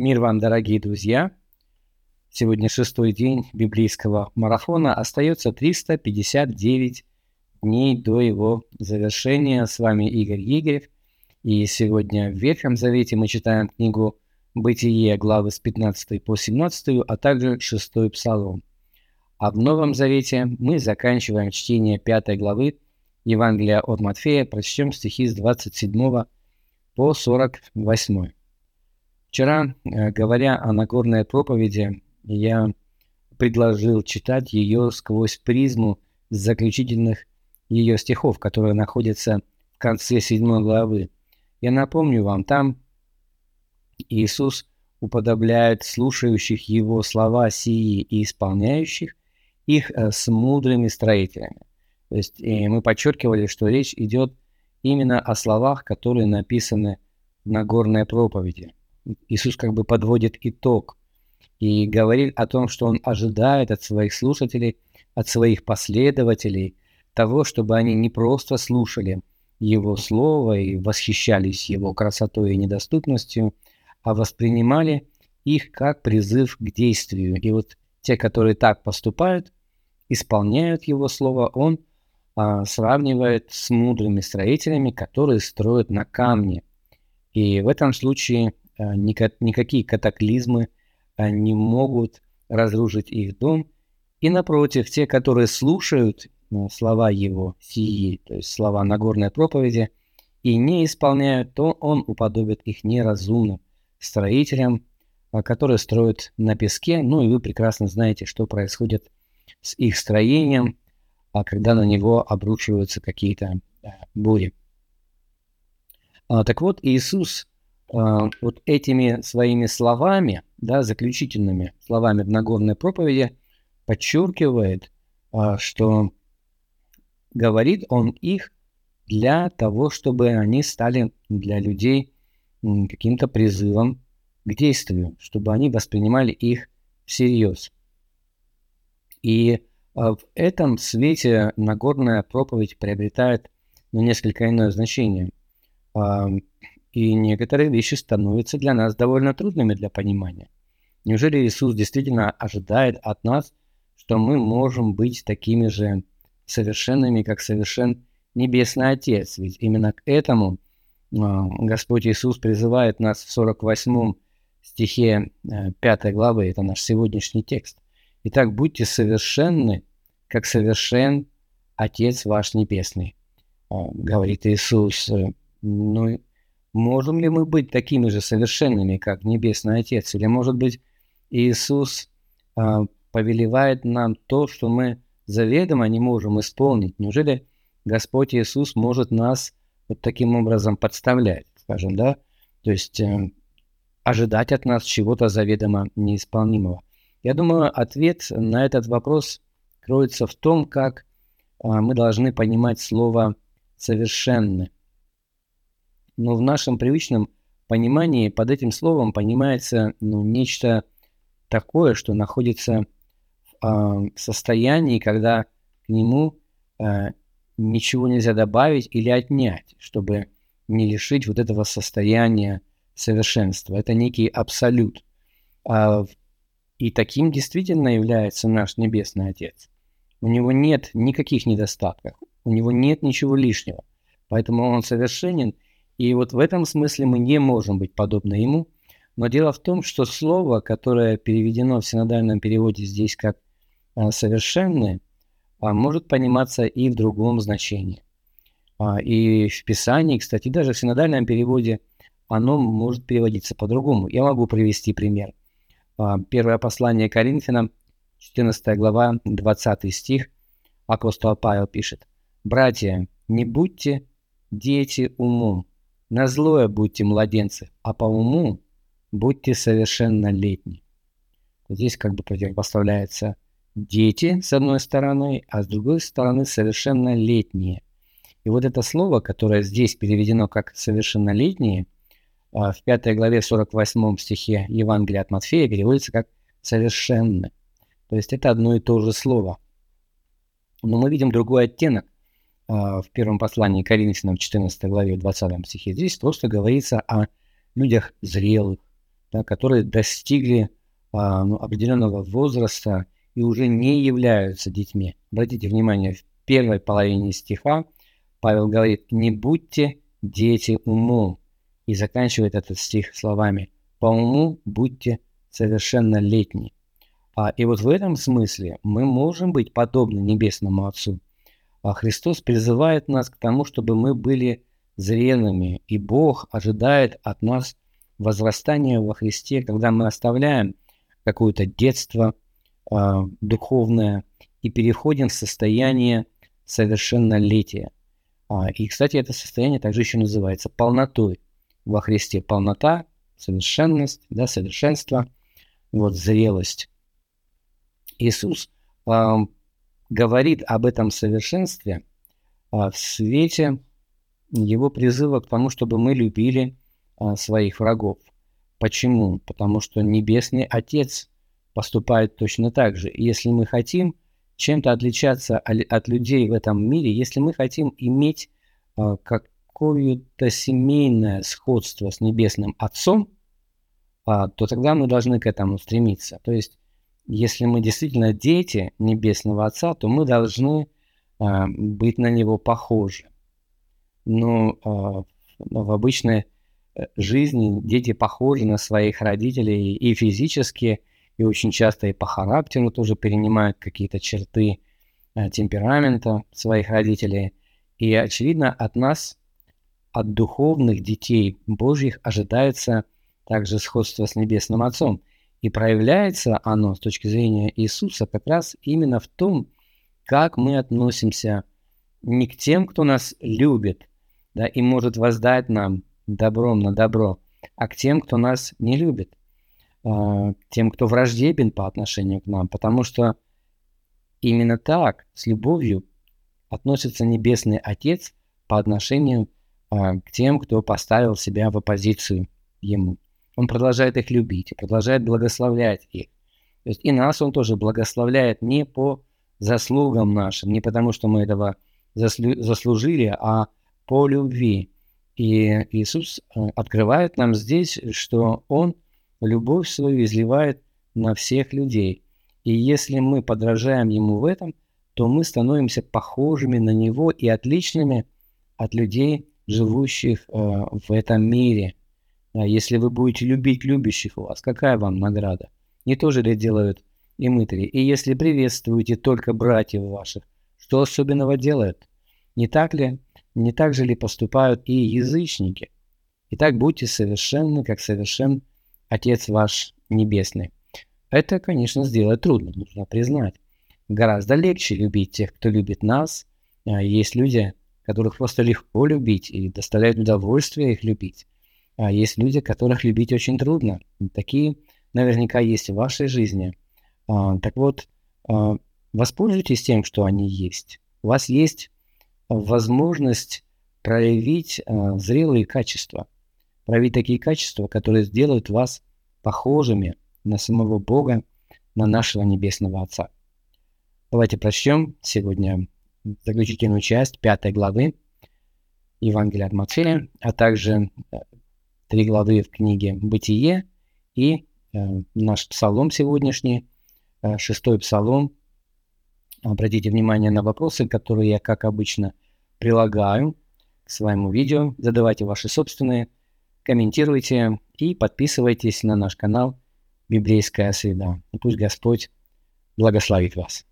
Мир вам, дорогие друзья! Сегодня шестой день библейского марафона. Остается 359 дней до его завершения. С вами Игорь Игорев. И сегодня в Ветхом Завете мы читаем книгу «Бытие» главы с 15 по 17, а также 6 Псалом. А в Новом Завете мы заканчиваем чтение 5 главы Евангелия от Матфея. Прочтем стихи с 27 по 48. Вчера, э, говоря о Нагорной проповеди, я предложил читать ее сквозь призму заключительных ее стихов, которые находятся в конце седьмой главы. Я напомню вам, там Иисус уподобляет слушающих его слова сии и исполняющих их э, с мудрыми строителями. То есть мы подчеркивали, что речь идет именно о словах, которые написаны в Нагорной проповеди. Иисус как бы подводит итог и говорит о том, что Он ожидает от своих слушателей, от своих последователей того, чтобы они не просто слушали Его Слово и восхищались Его красотой и недоступностью, а воспринимали их как призыв к действию. И вот те, которые так поступают, исполняют Его Слово, Он а, сравнивает с мудрыми строителями, которые строят на камне. И в этом случае никакие катаклизмы э, не могут разрушить их дом. И напротив, те, которые слушают э, слова его сии, то есть слова Нагорной проповеди, и не исполняют, то он уподобит их неразумным строителям, которые строят на песке. Ну и вы прекрасно знаете, что происходит с их строением, а когда на него обрушиваются какие-то бури. А, так вот, Иисус а, вот этими своими словами, да, заключительными словами в Нагорной проповеди, подчеркивает, а, что говорит он их для того, чтобы они стали для людей каким-то призывом к действию, чтобы они воспринимали их всерьез. И а, в этом свете Нагорная проповедь приобретает ну, несколько иное значение и некоторые вещи становятся для нас довольно трудными для понимания. Неужели Иисус действительно ожидает от нас, что мы можем быть такими же совершенными, как совершен Небесный Отец? Ведь именно к этому а, Господь Иисус призывает нас в 48 стихе 5 э, главы, это наш сегодняшний текст. Итак, будьте совершенны, как совершен Отец ваш Небесный, а, говорит Иисус. Ну, Можем ли мы быть такими же совершенными, как Небесный Отец? Или, может быть, Иисус а, повелевает нам то, что мы заведомо не можем исполнить? Неужели Господь Иисус может нас вот таким образом подставлять, скажем, да? То есть э, ожидать от нас чего-то заведомо неисполнимого? Я думаю, ответ на этот вопрос кроется в том, как э, мы должны понимать слово «совершенный». Но в нашем привычном понимании под этим словом понимается ну, нечто такое, что находится в э, состоянии, когда к нему э, ничего нельзя добавить или отнять, чтобы не лишить вот этого состояния совершенства. Это некий абсолют. А, и таким действительно является наш Небесный Отец. У него нет никаких недостатков, у него нет ничего лишнего. Поэтому он совершенен – и вот в этом смысле мы не можем быть подобны ему. Но дело в том, что слово, которое переведено в синодальном переводе здесь как а, «совершенное», а, может пониматься и в другом значении. А, и в Писании, кстати, даже в синодальном переводе оно может переводиться по-другому. Я могу привести пример. Первое послание Коринфянам, 14 глава, 20 стих, апостол Павел пишет. «Братья, не будьте дети умом, на злое будьте младенцы, а по уму будьте совершеннолетни. Здесь как бы противопоставляется дети с одной стороны, а с другой стороны совершеннолетние. И вот это слово, которое здесь переведено как совершеннолетние, а, в 5 главе 48 стихе Евангелия от Матфея переводится как совершенно. То есть это одно и то же слово. Но мы видим другой оттенок – в первом послании Коринфянам 14 главе 20 стихе. Здесь просто говорится о людях зрелых, да, которые достигли а, ну, определенного возраста и уже не являются детьми. Обратите внимание, в первой половине стиха Павел говорит, не будьте дети умом. И заканчивает этот стих словами, по уму будьте совершеннолетни. А, и вот в этом смысле мы можем быть подобны Небесному Отцу. А Христос призывает нас к тому, чтобы мы были зрелыми, и Бог ожидает от нас возрастания во Христе, когда мы оставляем какое-то детство э, духовное и переходим в состояние совершеннолетия. А, и, кстати, это состояние также еще называется полнотой во Христе. Полнота, совершенность, да, совершенство, вот зрелость. Иисус э, говорит об этом совершенстве э, в свете его призыва к тому, чтобы мы любили э, своих врагов. Почему? Потому что Небесный Отец поступает точно так же. И если мы хотим чем-то отличаться от людей в этом мире, если мы хотим иметь э, какое-то семейное сходство с Небесным Отцом, то тогда мы должны к этому стремиться. То есть если мы действительно дети Небесного Отца, то мы должны э, быть на Него похожи. Но э, в обычной э, жизни дети похожи на своих родителей и физически, и очень часто и по характеру тоже перенимают какие-то черты э, темперамента своих родителей. И очевидно, от нас, от духовных детей Божьих, ожидается также сходство с Небесным Отцом – и проявляется оно с точки зрения Иисуса как раз именно в том, как мы относимся не к тем, кто нас любит, да, и может воздать нам добром на добро, а к тем, кто нас не любит, э, тем, кто враждебен по отношению к нам, потому что именно так, с любовью, относится Небесный Отец по отношению э, к тем, кто поставил себя в оппозицию Ему. Он продолжает их любить, продолжает благословлять их. То есть и нас Он тоже благословляет не по заслугам нашим, не потому что мы этого заслу- заслужили, а по любви. И Иисус э, открывает нам здесь, что Он любовь свою изливает на всех людей. И если мы подражаем Ему в этом, то мы становимся похожими на Него и отличными от людей, живущих э, в этом мире – а если вы будете любить любящих у вас, какая вам награда? Не то же ли делают и мытари? И если приветствуете только братьев ваших, что особенного делают? Не так ли? Не так же ли поступают и язычники? Итак, будьте совершенны, как совершен Отец ваш Небесный. Это, конечно, сделать трудно, нужно признать. Гораздо легче любить тех, кто любит нас. А есть люди, которых просто легко любить и доставляет удовольствие их любить. А есть люди, которых любить очень трудно. Такие наверняка есть в вашей жизни. А, так вот, а, воспользуйтесь тем, что они есть. У вас есть возможность проявить а, зрелые качества, проявить такие качества, которые сделают вас похожими на самого Бога, на нашего Небесного Отца. Давайте прочтем сегодня заключительную часть пятой главы Евангелия от Матфея, а также три главы в книге «Бытие» и э, наш псалом сегодняшний, э, шестой псалом. Обратите внимание на вопросы, которые я, как обычно, прилагаю к своему видео. Задавайте ваши собственные, комментируйте и подписывайтесь на наш канал «Библейская среда». И пусть Господь благословит вас.